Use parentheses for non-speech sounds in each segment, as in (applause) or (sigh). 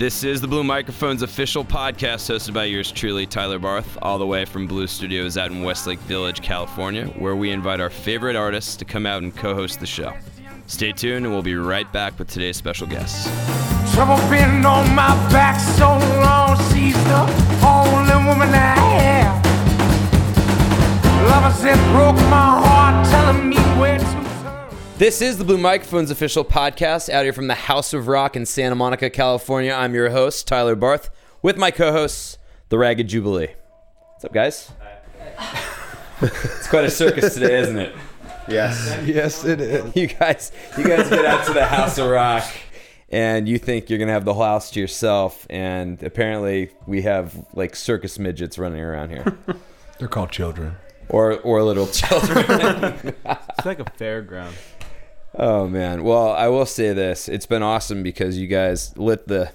This is the Blue Microphones official podcast hosted by yours truly, Tyler Barth, all the way from Blue Studios out in Westlake Village, California, where we invite our favorite artists to come out and co host the show. Stay tuned, and we'll be right back with today's special guests. Trouble been on my back so long, she's the only woman I have. Lovers that broke my heart, telling me where. This is the Blue Microphones official podcast out here from the House of Rock in Santa Monica, California. I'm your host, Tyler Barth, with my co hosts, The Ragged Jubilee. What's up, guys? it's quite a circus today, isn't it? Yes. Yes, it is. You guys, you guys get out to the House of Rock, and you think you're gonna have the whole house to yourself, and apparently we have like circus midgets running around here, They're called children. or or little children. It's like a fairground. Oh man. Well, I will say this. It's been awesome because you guys lit the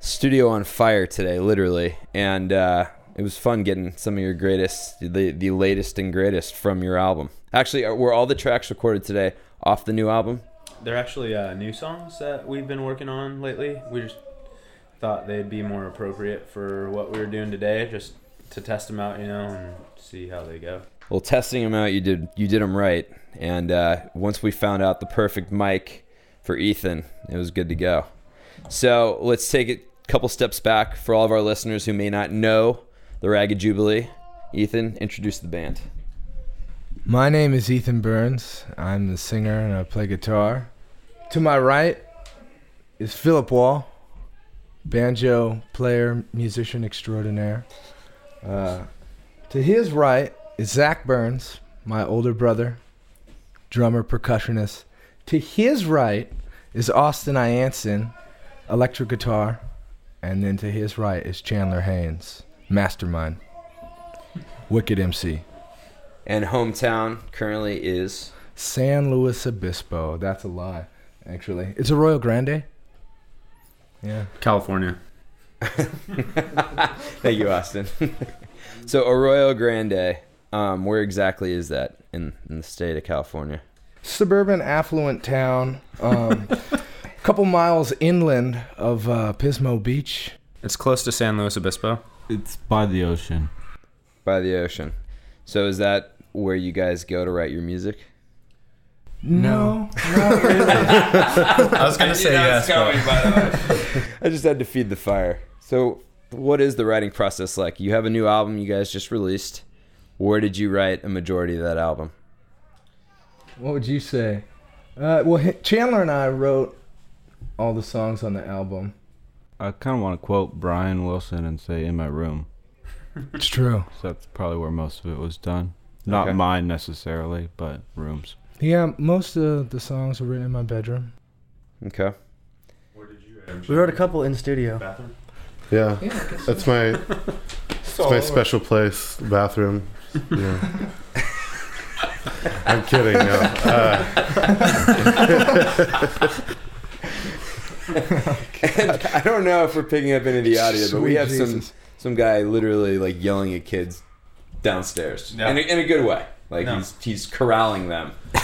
studio on fire today, literally. And uh, it was fun getting some of your greatest the, the latest and greatest from your album. Actually, were all the tracks recorded today off the new album? They're actually uh, new songs that we've been working on lately. We just thought they'd be more appropriate for what we were doing today, just to test them out, you know, and see how they go. Well, testing them out, you did you did them right. And uh, once we found out the perfect mic for Ethan, it was good to go. So let's take a couple steps back for all of our listeners who may not know the Ragged Jubilee. Ethan, introduce the band. My name is Ethan Burns. I'm the singer and I play guitar. To my right is Philip Wall, banjo player, musician extraordinaire. Uh, to his right is Zach Burns, my older brother, drummer, percussionist. To his right is Austin Ianson, electric guitar. And then to his right is Chandler Haynes, mastermind, wicked MC. And hometown currently is San Luis Obispo. That's a lie, actually. It's Arroyo Grande. Yeah. California. (laughs) Thank you, Austin. (laughs) so Arroyo Grande, um, where exactly is that in, in the state of California? Suburban, affluent town. Um, a (laughs) couple miles inland of uh, Pismo Beach. It's close to San Luis Obispo. It's by the ocean. By the ocean. So is that where you guys go to write your music? No, not really. (laughs) I was gonna (laughs) say yes. but- I just had to feed the fire. So what is the writing process like? You have a new album you guys just released. Where did you write a majority of that album? what would you say? Uh, well, Chandler and I wrote all the songs on the album. I kind of want to quote Brian Wilson and say "in my room." It's true. So that's probably where most of it was done. Not Okay. mine necessarily, but rooms. Yeah, most of the songs were written in my bedroom. Okay. Where did you? We wrote a couple in studio. Bathroom. Yeah, that's my that's my special place, bathroom. Yeah. I'm kidding. No. Uh, I don't know if we're picking up any of the audio, but we have some Jesus. some guy literally like yelling at kids downstairs Yeah. in, a, in a good way. Like No. he's he's corralling them (laughs)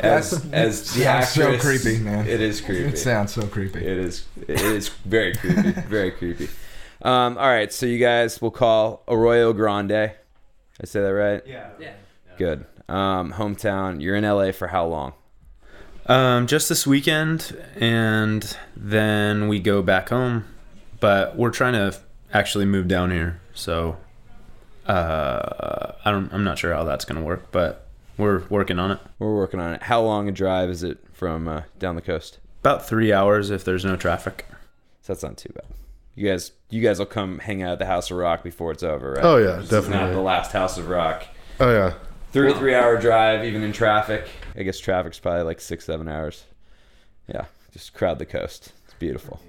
as That's- as the sounds so actress. creepy, man. It is creepy. It sounds so creepy. It is. It is very creepy. very creepy. Um, all right, so you guys will call Arroyo Grande. I say that right? Yeah. Yeah. Good. Um, hometown. You're in LA for how long? Um, just this weekend, and then we go back home. But we're trying to actually move down here, so uh, I don't. I'm not sure how that's gonna work, but we're working on it. We're working on it. How long a drive is it from uh, down the coast? About three hours if there's no traffic. So that's not too bad. You guys, you guys will come hang out at the House of Rock before it's over, right? oh yeah, This is not the last House of Rock. Oh yeah. Three three hour drive, even in traffic. I guess traffic's probably like six, seven hours. Yeah, just crowd the coast. It's beautiful.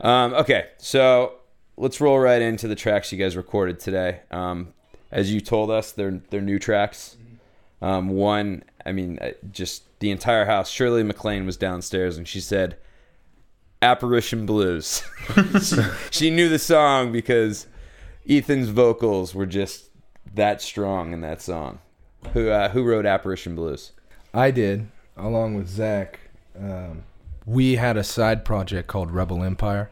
Um, okay, so let's roll right into the tracks you guys recorded today. Um, as you told us, they're they're new tracks. Um, one, I mean, uh, just the entire house. Shirley MacLaine was downstairs and she said, "Apparition Blues." she, (laughs) she knew the song because Ethan's vocals were just that strong in that song. Who uh, who wrote Apparition Blues? I did, along with Zach. Um, we had a side project called Rebel Empire,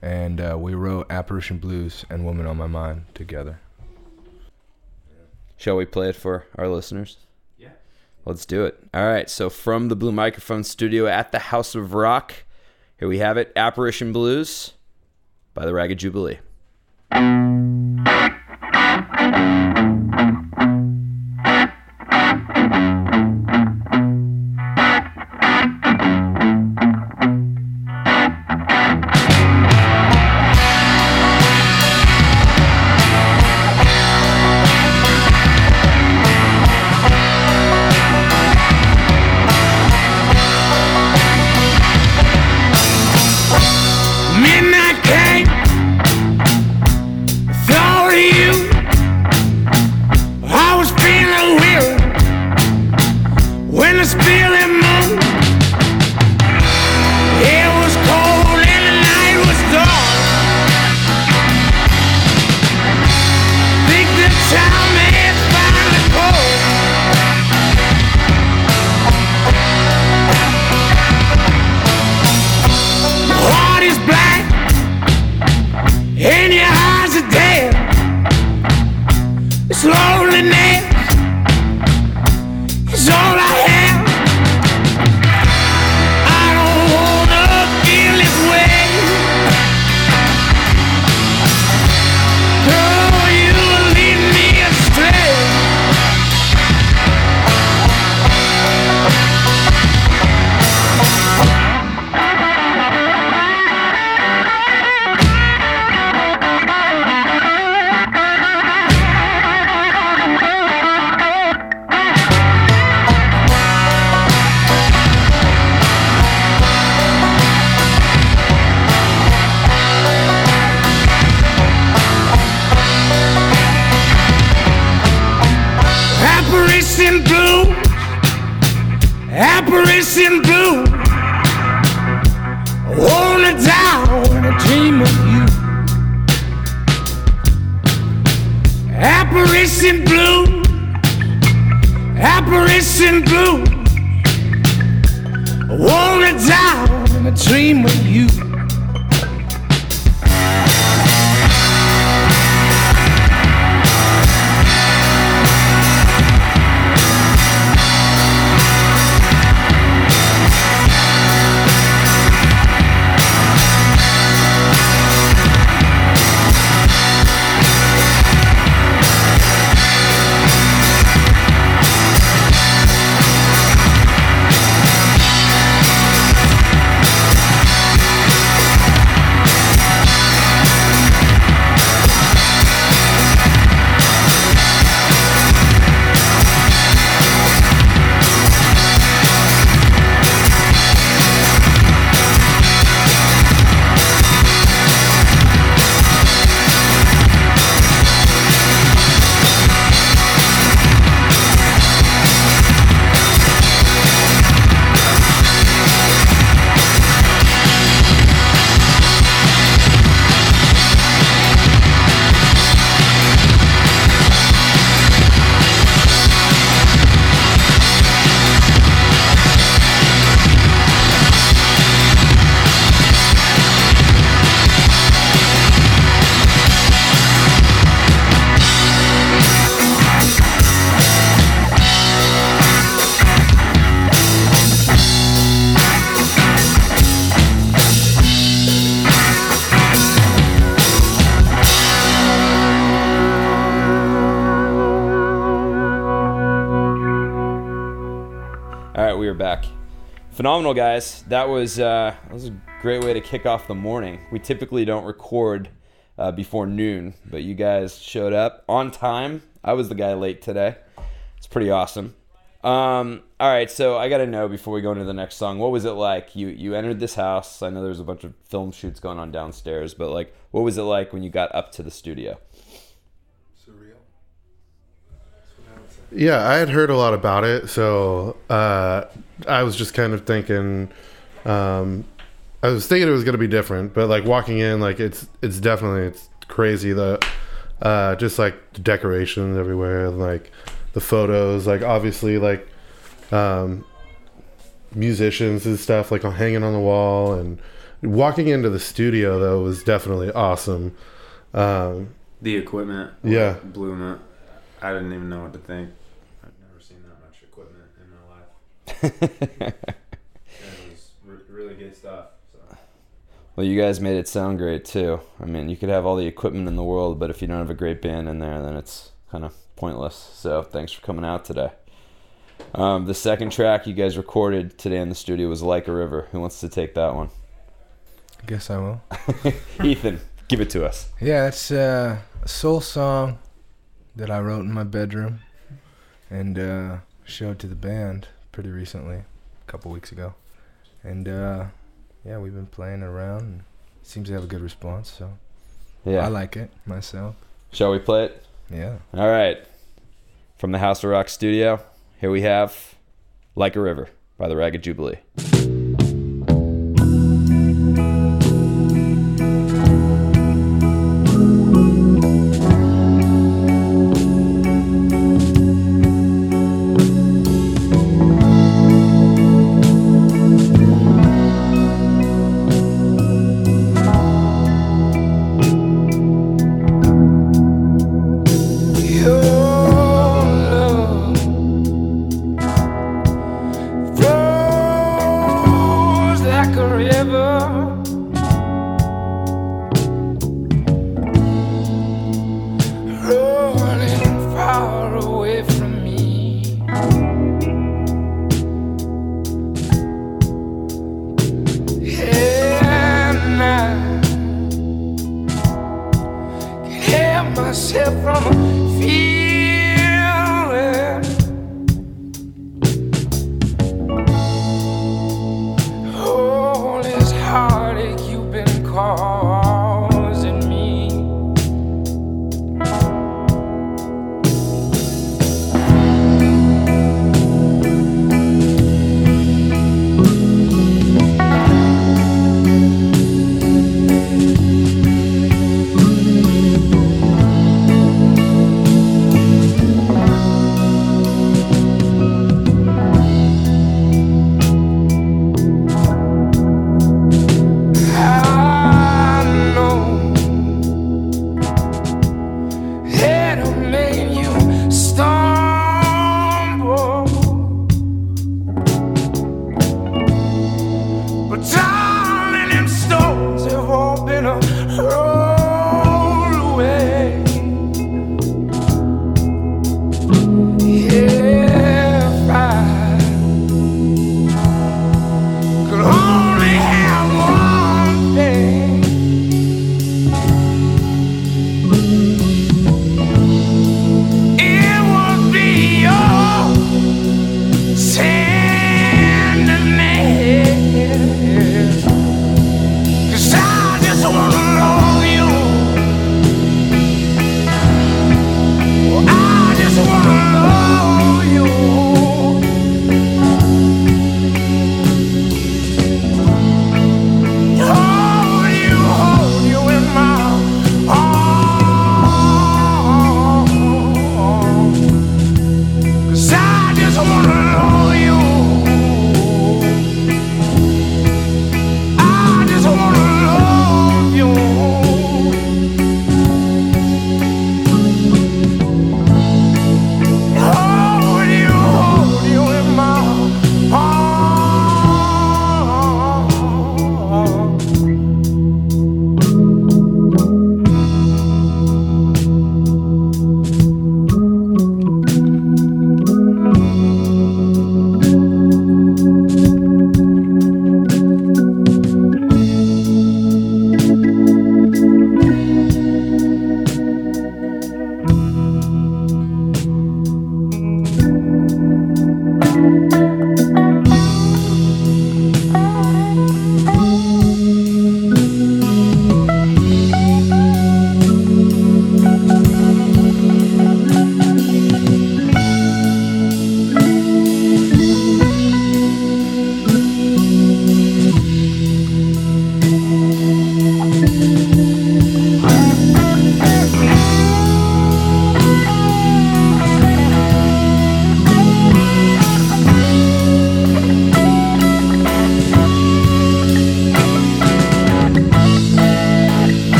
and uh, we wrote Apparition Blues and Woman on My Mind together. Shall we play it for our listeners? Yeah. Let's do it. All right. So from the Blue Microphone Studio at the House of Rock, here we have it Apparition Blues by the Ragged Jubilee. Phenomenal, guys. That was uh, that was a great way to kick off the morning. We typically don't record uh, before noon, but you guys showed up on time. I was the guy late today. It's pretty awesome. Um, all right, so I got to know before we go into the next song, what was it like? You you entered this house. I know there's a bunch of film shoots going on downstairs, but like, what was it like when you got up to the studio? Yeah, I had heard a lot about it, so uh, I was just kind of thinking. Um, I was thinking it was going to be different, but like walking in, like it's it's definitely it's crazy. The uh, just like the decorations everywhere, and like the photos, like obviously like um, musicians and stuff like hanging on the wall, and walking into the studio though was definitely awesome. Um, The equipment. Yeah. Blew me. I didn't even know what to think. I've never seen that much equipment in my life. It was re- really good stuff. So. Well, you guys made it sound great too. I mean, you could have all the equipment in the world, but if you don't have a great band in there, then it's kind of pointless. So, thanks for coming out today. Um, the second track you guys recorded today in the studio was "Like a River." Who wants to take that one? I guess I will. (laughs) Ethan, give it to us. Yeah, it's uh, a soul song that I wrote in my bedroom and uh, showed to the band pretty recently, a couple weeks ago. And uh, yeah, we've been playing around. And seems to have a good response, so Yeah. I like it myself. Shall we play it? Yeah. All right. From the House of Rock studio, here we have "Like a River" by the Ragged Jubilee.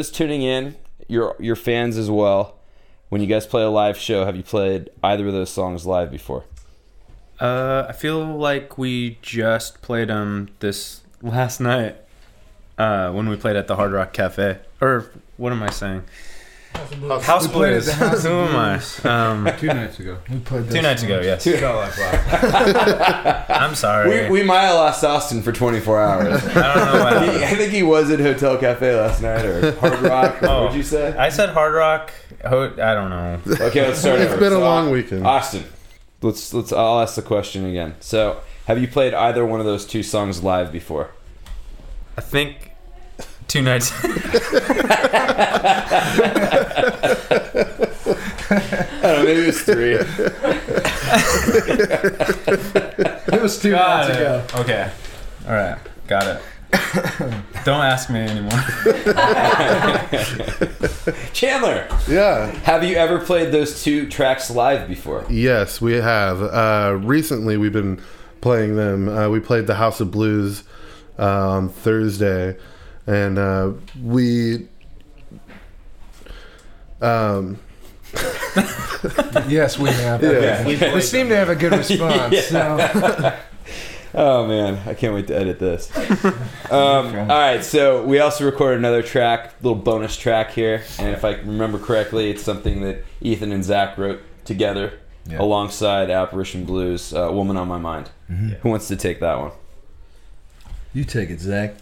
Those tuning in, your your fans as well. When you guys play a live show, have you played either of those songs live before? Uh, I feel like we just played them this last night uh, when we played at the Hard Rock Cafe. Or what am I saying? House We played at Blues. the House Who of am I? Um, (laughs) Two nights ago. We played this two nights ago, yes. Two- (laughs) I'm sorry. We, we might have lost Austin for 24 hours. (laughs) I don't know what happened. He- I think he was at Hotel Cafe last night or Hard Rock. Or Oh. What'd you say? I said Hard Rock. Ho- I don't know. Okay, let's start. It's over. been a So, long weekend. Austin, let's let's. I'll ask the question again. So, have you played either one of those two songs live before? I think two nights. (laughs) I don't know. Maybe it was three. (laughs) It was two Got nights ago. Okay. All right. Got it. (laughs) Don't ask me anymore. Chandler, Yeah. have you ever played those two tracks live before? Yes, we have. Uh, recently, we've been playing them. Uh, we played the House of Blues uh, on Thursday, and uh, we. Um, (laughs) Yes, we have. Yeah. We seem to have a good (laughs) response. so. (laughs) Oh man, I can't wait to edit this. Um, all right, so we also recorded another track, little bonus track here, and if I remember correctly, it's something that Ethan and Zach wrote together Yeah. alongside Apparition Blues, uh, "Woman on My Mind." Who wants to take that one? You take it, Zach.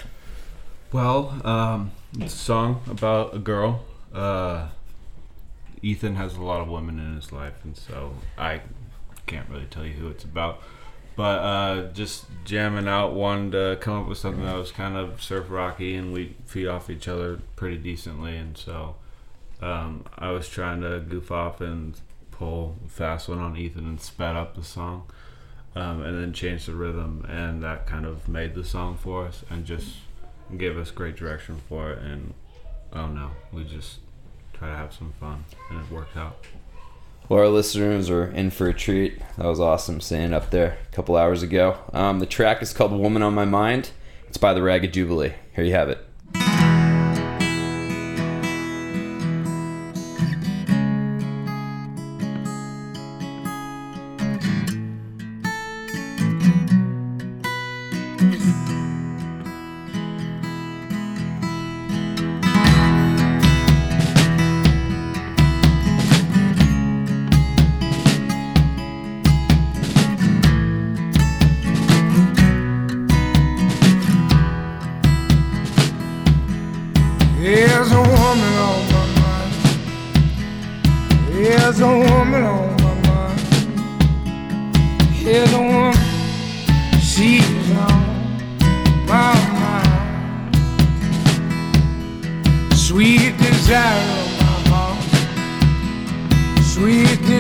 Well, um, it's a song about a girl. Uh, Ethan has a lot of women in his life, and so I can't really tell you who it's about. But uh, just jamming out, wanted to come up with something that was kind of surf rocky, and we feed off each other pretty decently. And so um, I was trying to goof off and pull a fast one on Ethan and sped up the song, um, and then change the rhythm, and that kind of made the song for us, and just gave us great direction for it. And don't know, we just try to have some fun, and it worked out. Well, our listeners are in for a treat. That was awesome seeing up there a couple hours ago. Um, the track is called "Woman on My Mind." It's by the Ragged Jubilee. Here you have it.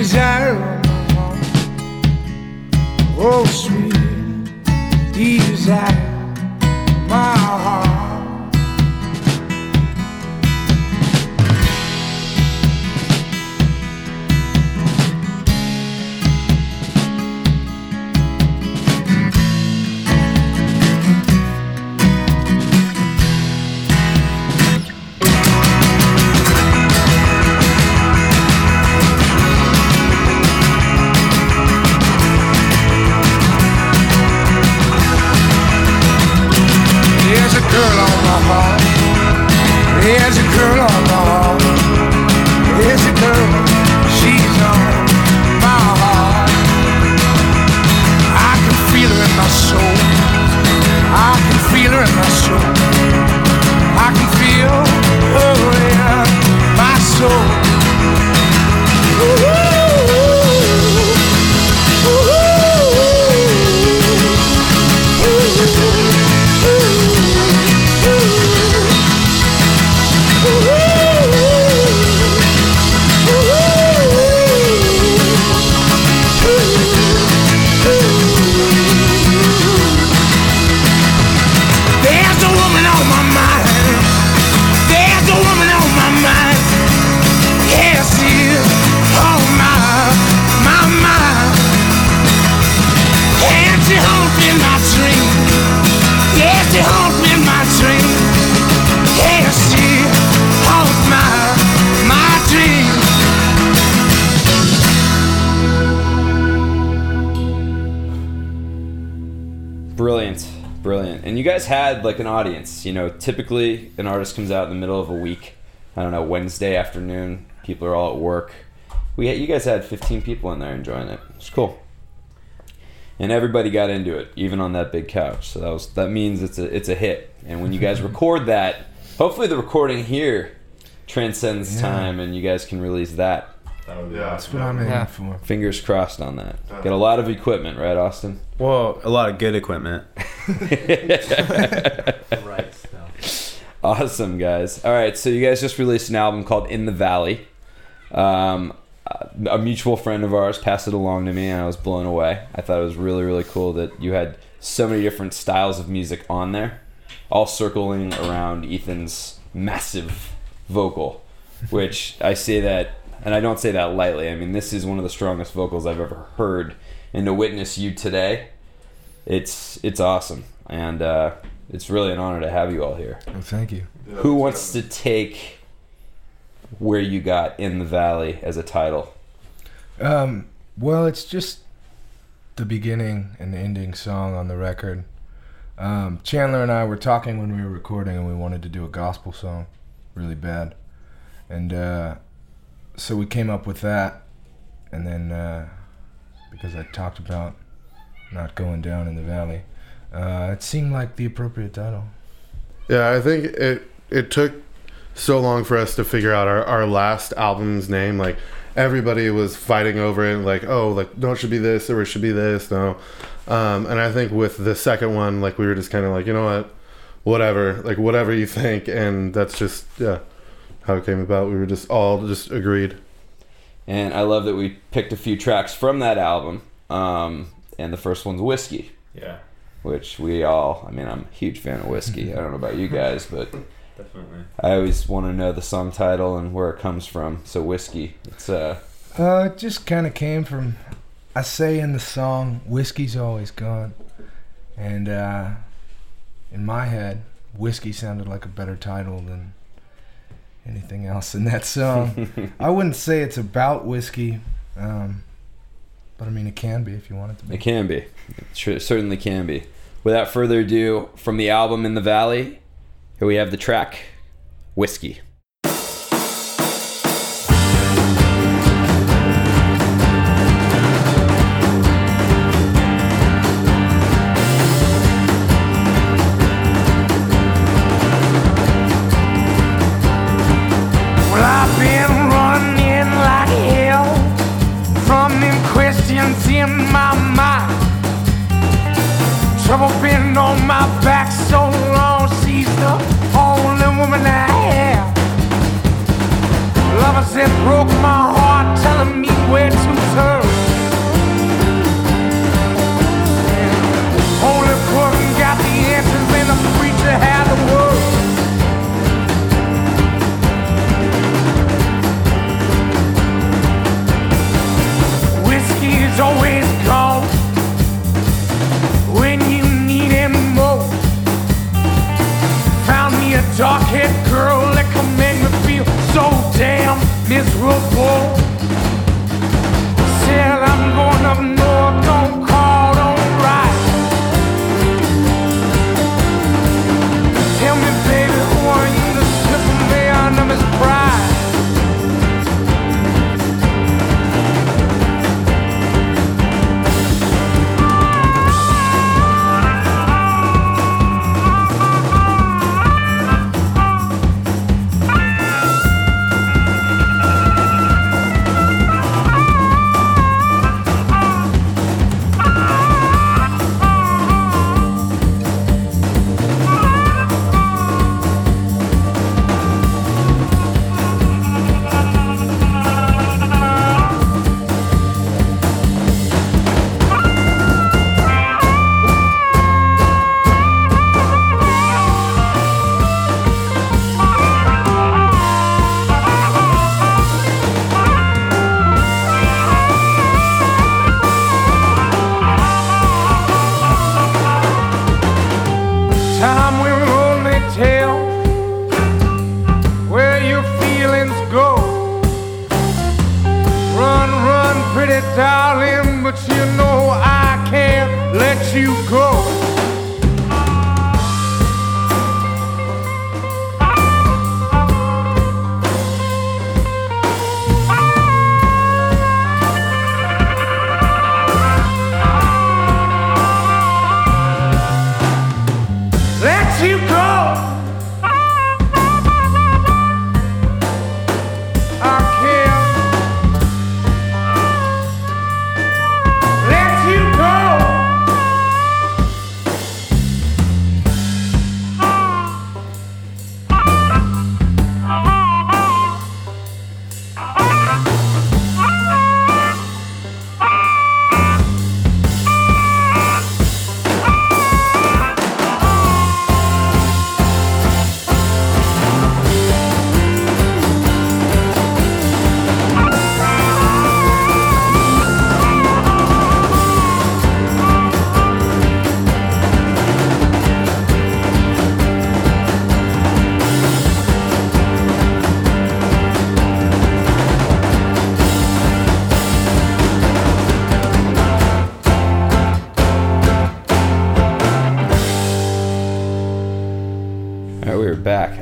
Desire. Oh, sweet desire my heart. And you guys had like an audience. You know, typically an artist comes out in the middle of a week. I don't know Wednesday afternoon. People are all at work. We had, you guys had 15 people in there enjoying it. It's cool. And everybody got into it, even on that big couch. So that was that means it's a it's a hit. And when you guys (laughs) record that, hopefully the recording here transcends Yeah. time, and you guys can release that. Yeah. That's what I'm aiming Yeah. for. Fingers crossed on that. Got a lot of equipment, right, Austin? Well, a lot of good equipment. (laughs) Right. So. Awesome, guys. All right, so you guys just released an album called In the Valley. Um, a mutual friend of ours passed it along to me, and I was blown away. I thought it was really, really cool that you had so many different styles of music on there, all circling around Ethan's massive vocal, which I say that, and I don't say that lightly. I mean, this is one of the strongest vocals I've ever heard, and to witness you today, it's it's awesome, and uh, it's really an honor to have you all here. Well, thank you. Who wants to take where you got in the valley as a title? Um, well, it's just the beginning and the ending song on the record. Um, Chandler and I were talking when we were recording, and we wanted to do a gospel song really bad. And uh, so we came up with that. And then, uh, because I talked about not going down in the valley, uh, it seemed like the appropriate title. Yeah, I think it it took so long for us to figure out our, our last album's name. Like everybody was fighting over it, like, oh, like no, it should be this or it should be this. No. Um, and I think with the second one, like we were just kind of like, you know what, whatever, like whatever you think, and that's just yeah how it came about. We were just all just agreed. And I love that we picked a few tracks from that album. Um, and the first one's Whiskey, Yeah, which we all, I mean, I'm a huge fan of whiskey. I don't know about you (laughs) guys, but definitely. I always want to know the song title and where it comes from. So, Whiskey, it's uh, Uh, it just kind of came from. I say in the song, "Whiskey's always gone," and uh, in my head, "Whiskey" sounded like a better title than anything else in that song. (laughs) I wouldn't say it's about whiskey, um, but I mean it can be if you want it to be. It can be. It cer- certainly can be. Without further ado, from the album In the Valley, here we have the track Whiskey.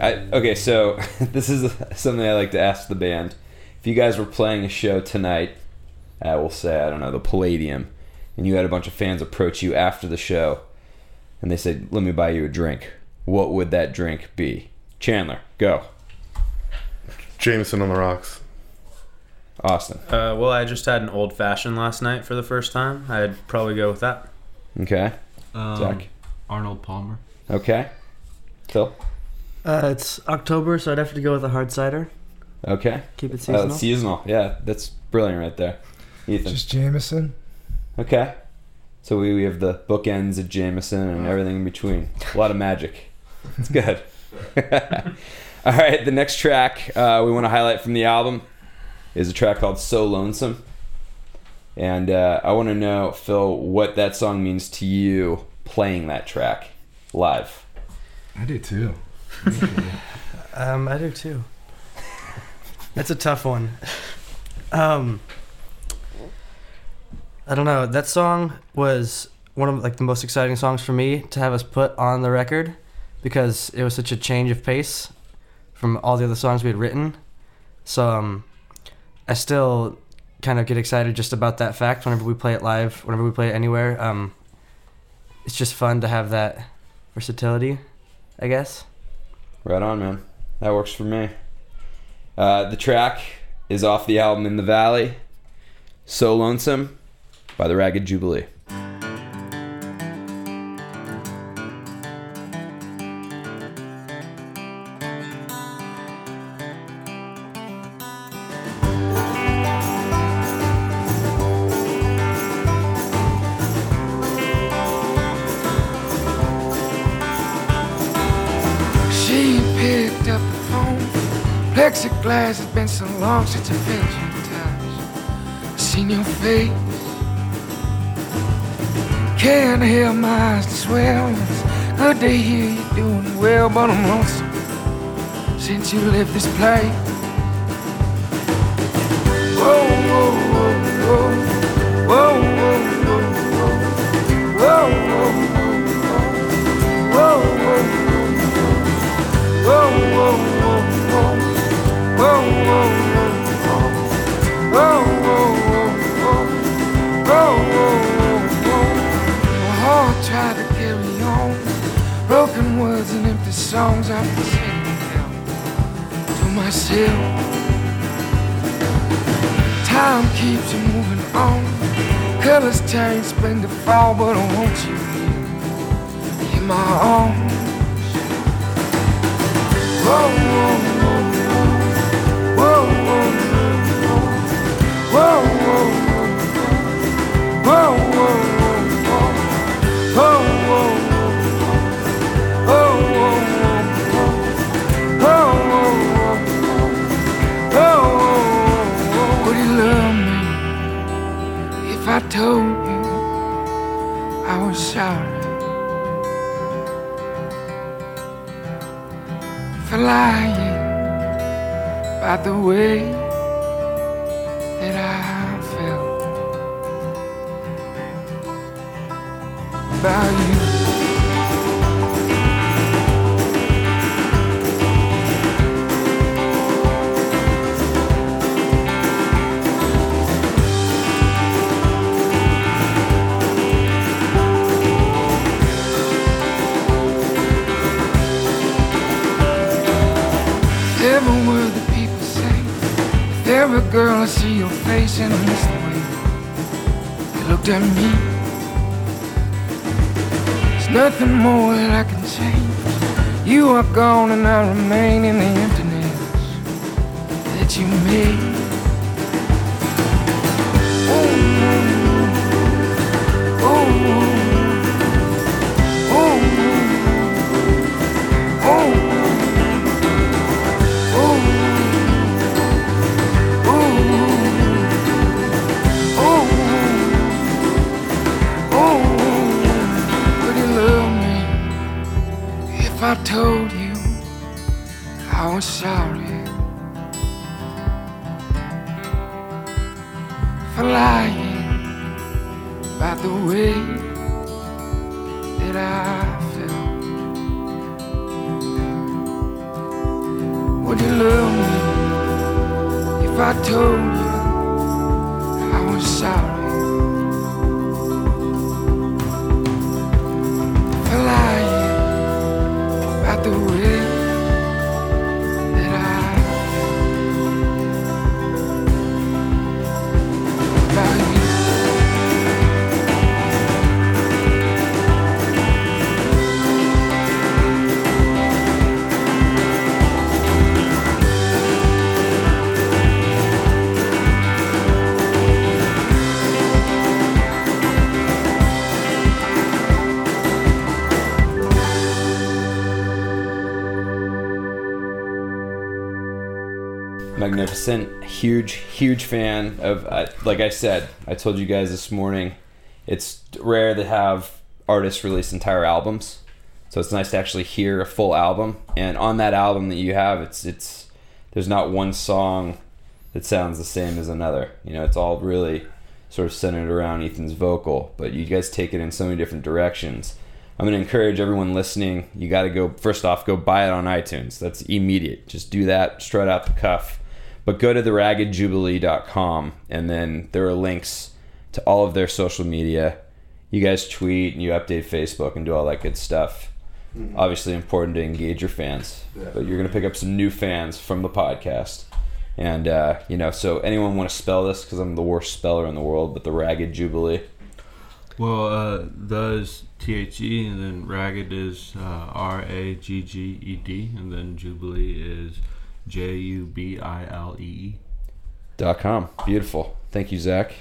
I, okay, so (laughs) this is something I like to ask the band. If you guys were playing a show tonight, uh, we'll say I don't know the Palladium, and you had a bunch of fans approach you after the show, and they said, "Let me buy you a drink." What would that drink be? Chandler, go. Jameson on the rocks. Austin. Uh, well, I just had an old fashioned last night for the first time. I'd probably go with that. Okay. Um, Zach. Arnold Palmer. Okay. Phil. Uh, it's October, so I'd have to go with a hard cider. Okay. Keep it Uh, seasonal. seasonal. Yeah, that's brilliant right there. Ethan. Just Jameson. Okay. So we, we have the bookends of Jameson and everything in between. A lot of magic. It's good. (laughs) All right, the next track uh, we want to highlight from the album is a track called So Lonesome. And uh, I want to know, Phil, what that song means to you playing that track live. I do too. (laughs) Um, I do too. That's a tough one. Um, I don't know. That song was one of like the most exciting songs for me to have us put on the record because it was such a change of pace from all the other songs we had written. So um, I still kind of get excited just about that fact whenever we play it live, whenever we play it anywhere. Um, it's just fun to have that versatility, I guess. Right on, man. That works for me. Uh, the track is off the album In the Valley, So Lonesome by the Ragged Jubilee. Lonesome since you left this place. Singing down to myself. Time keeps moving on. Colors change, spring to fall, but I want you here in my arms. The way gone and I remain in the sorry huge huge fan of uh, like i said i told you guys this morning it's rare to have artists release entire albums. So it's nice to actually hear a full album. And on that album that you have it's it's there's not one song that sounds the same as another. You know it's all really sort of centered around ethan's vocal but you guys take it in so many different directions. I'm going to encourage everyone listening you got to go first off go buy it on itunes. That's immediate. Just do that straight out the cuff but go to theraggedjubilee.com and then there are links to all of their social media. You guys tweet and you update facebook and do all that good stuff. Obviously important to engage your fans but you're going to pick up some new fans from the podcast. And uh, you know so anyone want to spell this? Because i'm the worst speller in the world but the ragged jubilee. Well, uh, the is T H E, and then ragged is uh, R A G G E D, and then Jubilee is J U B I L E E. dot com beautiful thank you zach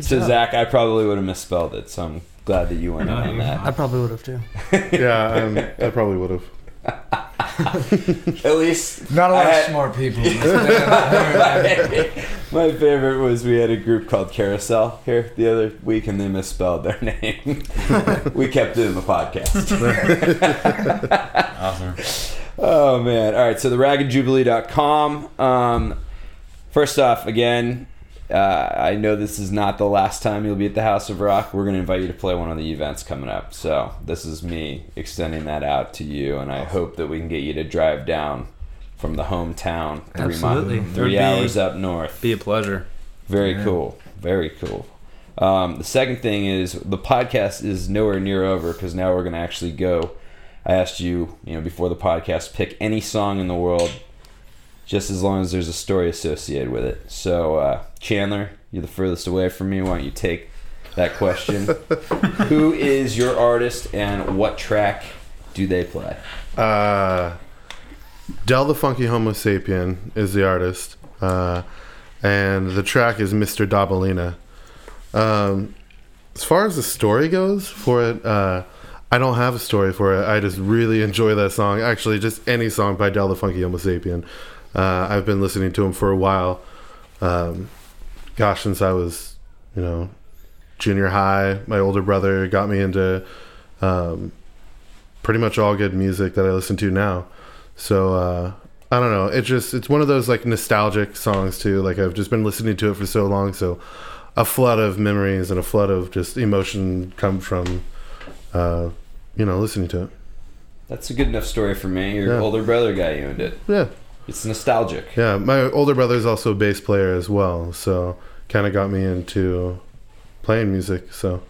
so job. zach i probably would have misspelled it so i'm glad that you went in No, on you're that I probably would have too. (laughs) Yeah, um, I probably would have. (laughs) at least Not a lot I of smart people. (laughs) My favorite was we had a group called Carousel here the other week, and they misspelled their name. we kept it in the podcast. Awesome. Oh man! All right, so the raggedjubilee.com. Um, first off, again, uh, I know this is not the last time you'll be at the House of Rock. We're going to invite you to play one of the events coming up. So this is me extending that out to you, and I hope that we can get you to drive down from the hometown three, Absolutely. Would three be- hours up north. Be a pleasure. Very cool. Very cool. Um, the second thing is the podcast is nowhere near over because now we're going to actually go. I asked you, you know, before the podcast, pick any song in the world, just as long as there's a story associated with it. So, uh, Chandler, you're the furthest away from me. Why don't you take that question? (laughs) Who is your artist and what track do they play? Uh, Del the Funky Homo Sapien is the artist, uh, and the track is Mr. Dobalina. Um, as far as the story goes for it, uh, I don't have a story for it. I just really enjoy that song. Actually, just any song by Del the Funky Homo Sapien. Uh, I've been listening to him for a while. Um, gosh, since I was, you know, junior high. My older brother got me into um, pretty much all good music that I listen to now. So uh, I don't know. It just it's one of those like nostalgic songs too. Like I've just been listening to it for so long, so a flood of memories and a flood of just emotion come from uh, you know listening to it. That's a good enough story for me. Your Yeah. older brother got you into it. Yeah, It's nostalgic. yeah. My older brother is also a bass player as well, so kind of got me into playing music. So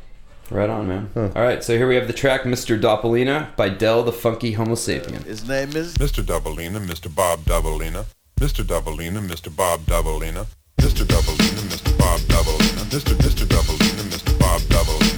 Right on, man. Huh. All right, so here we have the track Mr. Dobalina by Del the Funky Homo Sapien. His name is Mr. Dobalina, Mr. Bob Dobalina, Mr. Dobalina, Mr. Bob Dobalina, Mr. Dobalina, Mr. Bob Dobalina, Mr. Mr. Dobalina, Mr. Bob Dobalina,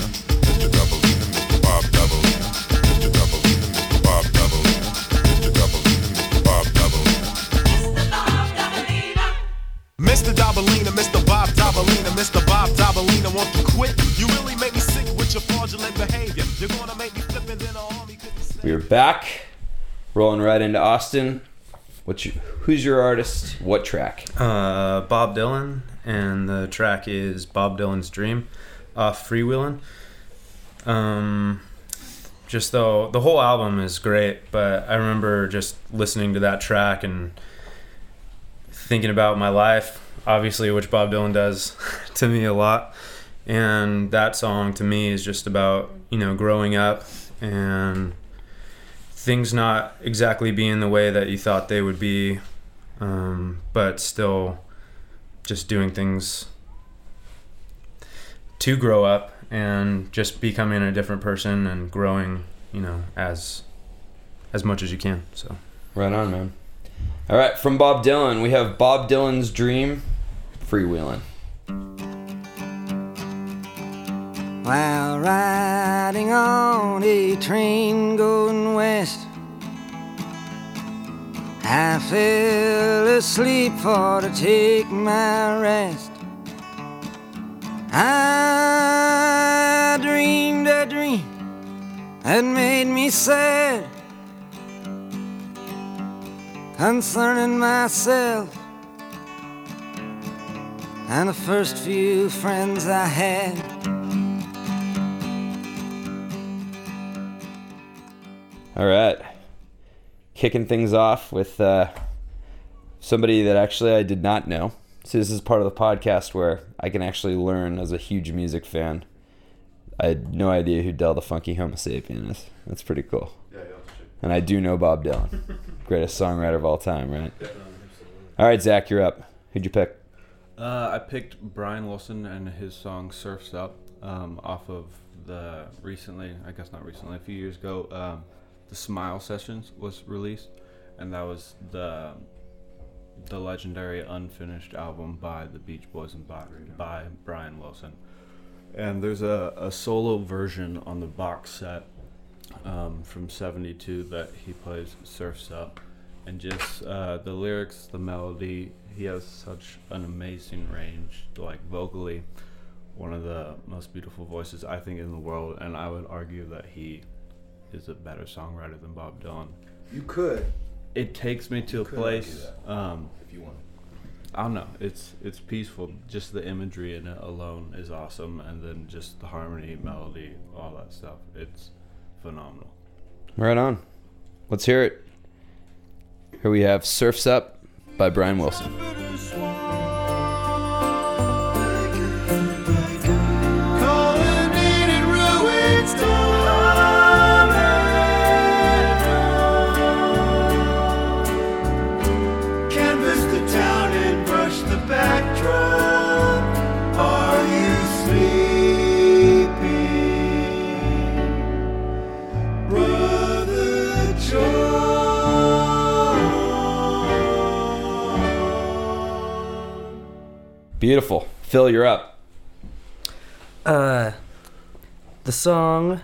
Mr. Dobalina, Mr. Bob Dobalina, Mr. Bob Dobalina, won't you quit? You really make me sick with your fraudulent behavior. You're gonna make me flip and then the army couldn't. We are back, rolling right into Austin. What's your, who's your artist? What track? Uh, Bob Dylan, and the track is Bob Dylan's Dream off Freewheelin'. Um, just though the whole album is great, but I remember just listening to that track and thinking about my life, obviously, which Bob Dylan does (laughs) to me a lot. And that song to me is just about, you know, growing up and things not exactly being the way that you thought they would be, um, but still just doing things to grow up and just becoming a different person and growing, you know, as as much as you can. So Right on, man. All right, from Bob Dylan, we have Bob Dylan's Dream, Freewheelin'. While riding on a train going west, I fell asleep for to take my rest. I dreamed a dream that made me sad concerning myself and the first few friends I had. All right. Kicking things off with uh, somebody that actually I did not know. So this is part of the podcast where I can actually learn as a huge music fan. I had no idea who Del the Funky Homo Sapien is. That's pretty cool. Yeah, yeah, and I do know Bob Dylan, (laughs) greatest songwriter of all time, right? All right, Zach, you're up. Who'd you pick? Uh, I picked Brian Wilson and his song "Surfs Up" um, off of the recently, I guess not recently, a few years ago, um, the Smile Sessions was released, and that was the the legendary unfinished album by the Beach Boys and by, by Brian Wilson. And there's a, a solo version on the box set um, from 72 that he plays Surfs Up. And just uh, the lyrics, the melody, he has such an amazing range, like vocally, one of the most beautiful voices I think in the world. And I would argue that he is a better songwriter than Bob Dylan. You could. It takes me to a place. Um, if you want. I don't know. It's it's peaceful. Just the imagery in it alone is awesome, and then just the harmony, melody, all that stuff. It's phenomenal. Right on. Let's hear it. Here we have Surfs Up by Brian Wilson. Phil, you're up. Uh, the song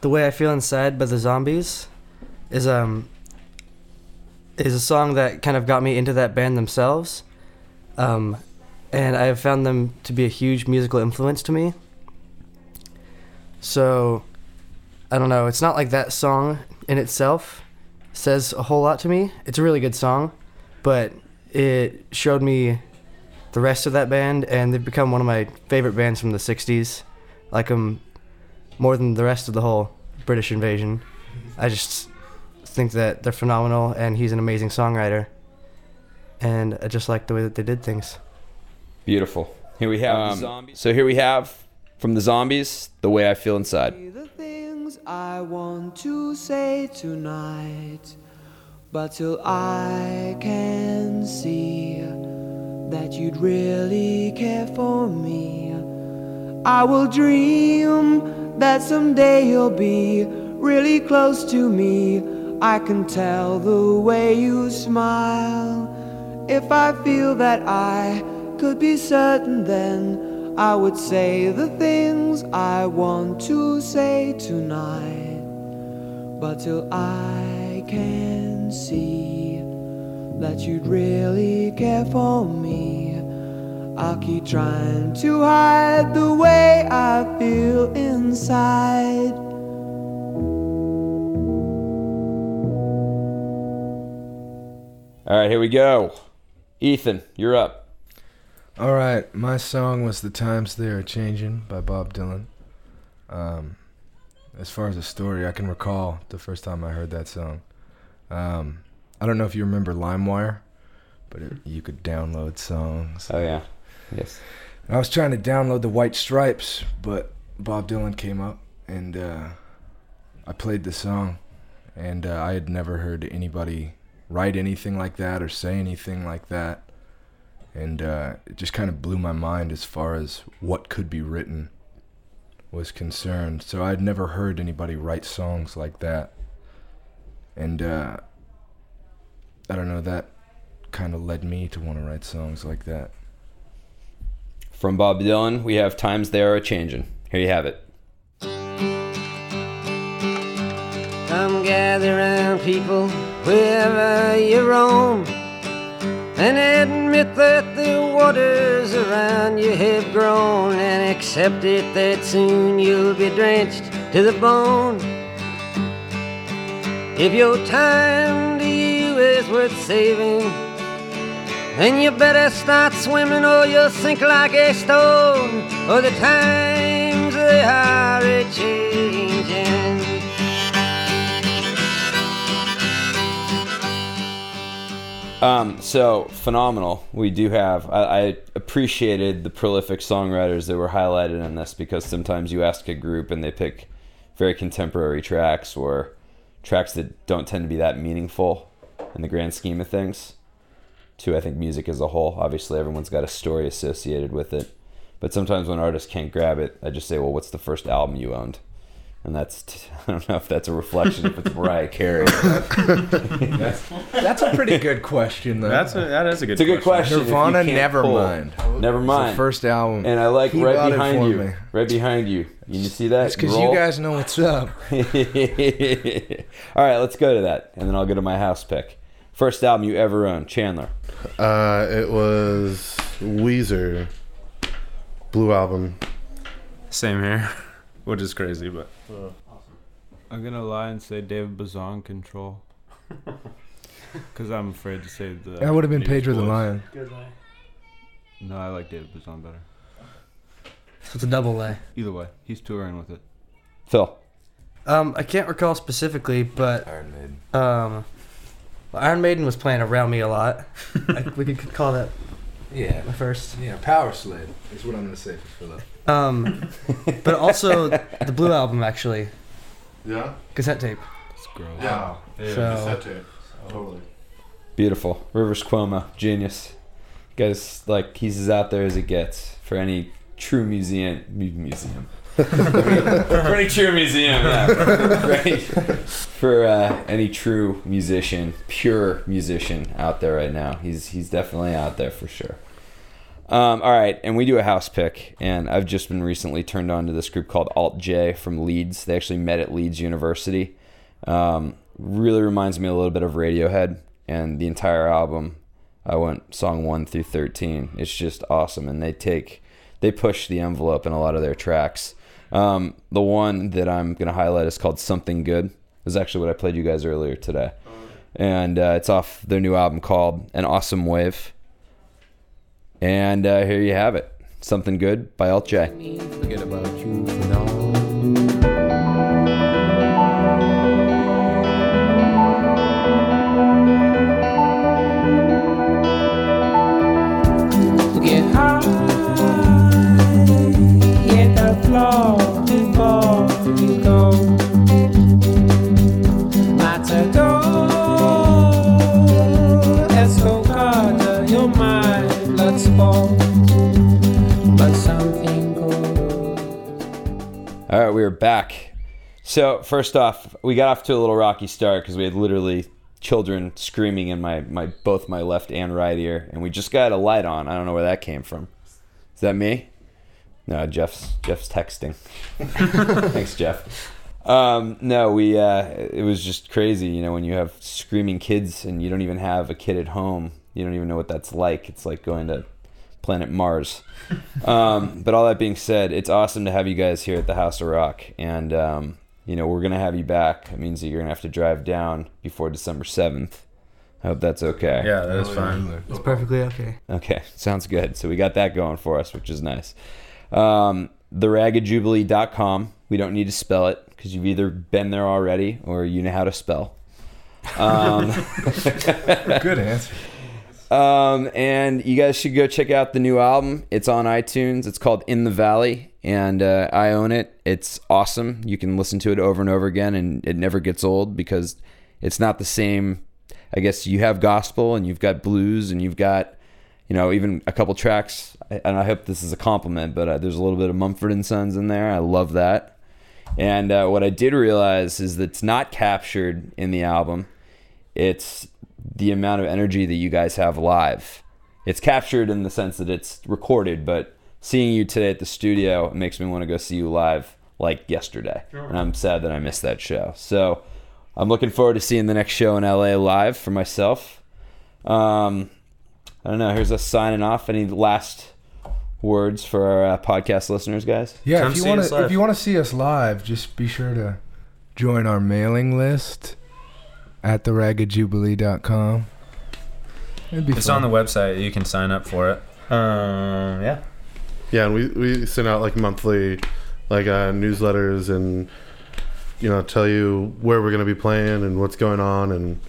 "The Way I Feel Inside" by the Zombies is um is a song that kind of got me into that band themselves, um, and I have found them to be a huge musical influence to me. So, I don't know. It's not like that song in itself says a whole lot to me. It's a really good song, but it showed me the rest of that band, and they've become one of my favorite bands from the '60s. Like them more than the rest of the whole British invasion. I just think that they're phenomenal, and he's an amazing songwriter. And I just like the way that they did things. Beautiful. Here we have. Um, so here we have from the zombies, "The Way I Feel Inside." the things I want to say tonight. But till I can see that you'd really care for me, I will dream that someday you'll be really close to me. I can tell the way you smile. If I feel that I could be certain, then I would say the things I want to say tonight. But till I can see that you'd really care for me, I'll keep trying to hide the way I feel inside. All right, here we go. Ethan, you're up. All right, my song was "The Times They Are Changing" by Bob Dylan. Um, as far as the story, I can recall the first time I heard that song. Um, I don't know if you remember LimeWire, but it, you could download songs. Oh yeah, yes. And I was trying to download the White Stripes, but Bob Dylan came up and uh, I played the song, and uh, I had never heard anybody write anything like that or say anything like that, and uh, it just kind of blew my mind as far as what could be written was concerned. So I'd never heard anybody write songs like that, and uh, I don't know that kind of led me to want to write songs like that. From Bob Dylan, we have Times They Are a Changin'. Here you have it. Come gather round, people, wherever you roam, and admit that the waters around you have grown, and accept it that soon you'll be drenched to the bone. If your time to you is worth saving, then you better start swimming or you'll sink like a stone, or the times they are a changing. Um, so phenomenal. We do have. I, I appreciated the prolific songwriters that were highlighted in this because sometimes you ask a group and they pick very contemporary tracks or tracks that don't tend to be that meaningful in the grand scheme of things. To I think music as a whole. Obviously, everyone's got a story associated with it, but sometimes when artists can't grab it, I just say, "Well, what's the first album you owned?" And that's t- (laughs) I don't know if that's a reflection if it's (laughs) Mariah Carey. That's a pretty good question, though. That's a, that is a good. It's a good question. if you Nirvana, can't never pull. mind. Never It's mind. the first album. And I like He right behind you. me. Right behind you. You see that? It's because you guys know what's up. (laughs) All right, let's go to that, and then I'll go to my house pick. First album you ever owned, Chandler. Uh, it was Weezer, Blue Album. Same here, (laughs) which is crazy, but I'm gonna lie and say David Bazan Control. (laughs) Because I'm afraid to say the. That would have been Pedro the Lion. No, I like David Bazan better. So it's a double A. Either way, he's touring with it. Phil. Um, I can't recall specifically, but Iron Maiden. um, well, Iron Maiden was playing around me a lot. (laughs) I, we could call that Yeah. my first. Yeah, Powerslave is what I'm going to say for Philip. Um, (laughs) but also the Blue album actually, Yeah. cassette tape. It's gross. Yeah. So cassette tape. Totally. Beautiful. Rivers Cuomo, genius. Guys, like he's as out there as it gets for any true museum. mu- Museum. (laughs) any true museum, yeah. (laughs) For uh, any true musician, pure musician out there right now, he's he's definitely out there for sure. Um, all right, and we do a house pick, and I've just been recently turned on to this group called Alt J from Leeds. They actually met at Leeds University. Um, really reminds me a little bit of Radiohead, and the entire album. I went song one through thirteen. It's just awesome, and they take they push the envelope in a lot of their tracks. Um, the one that I'm gonna highlight is called "Something Good." Is actually what I played you guys earlier today, and uh, it's off their new album called "An Awesome Wave." And uh, here you have it. Something good by Alt J. Forget about you All right, we are back. So first off, we got off to a little rocky start because we had literally children screaming in my, my both my left and right ear, and we just got a light on. I don't know where that came from. Is that me? No, Jeff's Jeff's texting. (laughs) Thanks, Jeff. Um, no, we uh, it was just crazy. You know, when you have screaming kids and you don't even have a kid at home, you don't even know what that's like. It's like going to planet Mars. Um, but all that being said, it's awesome to have you guys here at the House of Rock, and um, you know we're gonna have you back. It means that you're gonna have to drive down before December seventh. I hope that's okay. yeah, that is fine. it's perfectly okay. Okay, sounds good. So we got that going for us, which is nice. Um, TheRaggedJubilee.com. We don't need to spell it because you've either been there already or you know how to spell. Um, (laughs) Good answer. Um, and you guys should go check out the new album. It's on iTunes. It's called In the Valley, and uh, I own it. It's awesome. You can listen to it over and over again, and it never gets old because it's not the same. I guess you have gospel and you've got blues and you've got, you know, even a couple tracks. And I hope this is a compliment, but uh, there's a little bit of Mumford and Sons in there. I love that. And uh, what I did realize is that it's not captured in the album. It's the amount of energy that you guys have live. It's captured in the sense that it's recorded, but seeing you today at the studio makes me want to go see you live like yesterday. And I'm sad that I missed that show. So I'm looking forward to seeing the next show in LA live for myself. Um, I don't know. Here's us signing off. Any last words for our uh, podcast listeners, guys? Yeah, Come if you want to if you want to see us live, just be sure to join our mailing list at theraggedjubilee.com. It'd be It's fun. on the website. You can sign up for it. Um, yeah. Yeah, and we, we send out like monthly like uh, newsletters and you know tell you where we're gonna be playing and what's going on and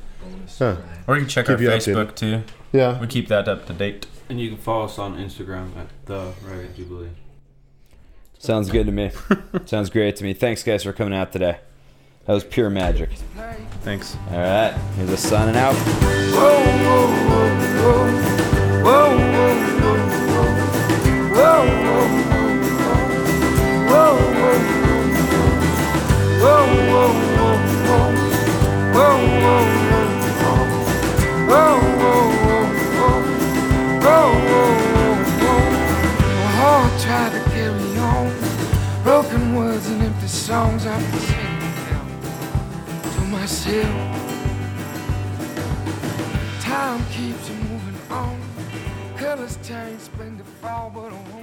yeah Or you can check Keep our you updated. Facebook too. yeah We keep that up to date. And you can follow us on Instagram at the Ragged Jubilee. Sounds good to me. (laughs) Sounds great to me. Thanks, guys, for coming out today. That was pure magic. Thanks. All right, here's us signing out. My heart tried to carry on. Broken words and empty songs I've been singing them to Time keeps moving on. Colors change spring to fall, but I want you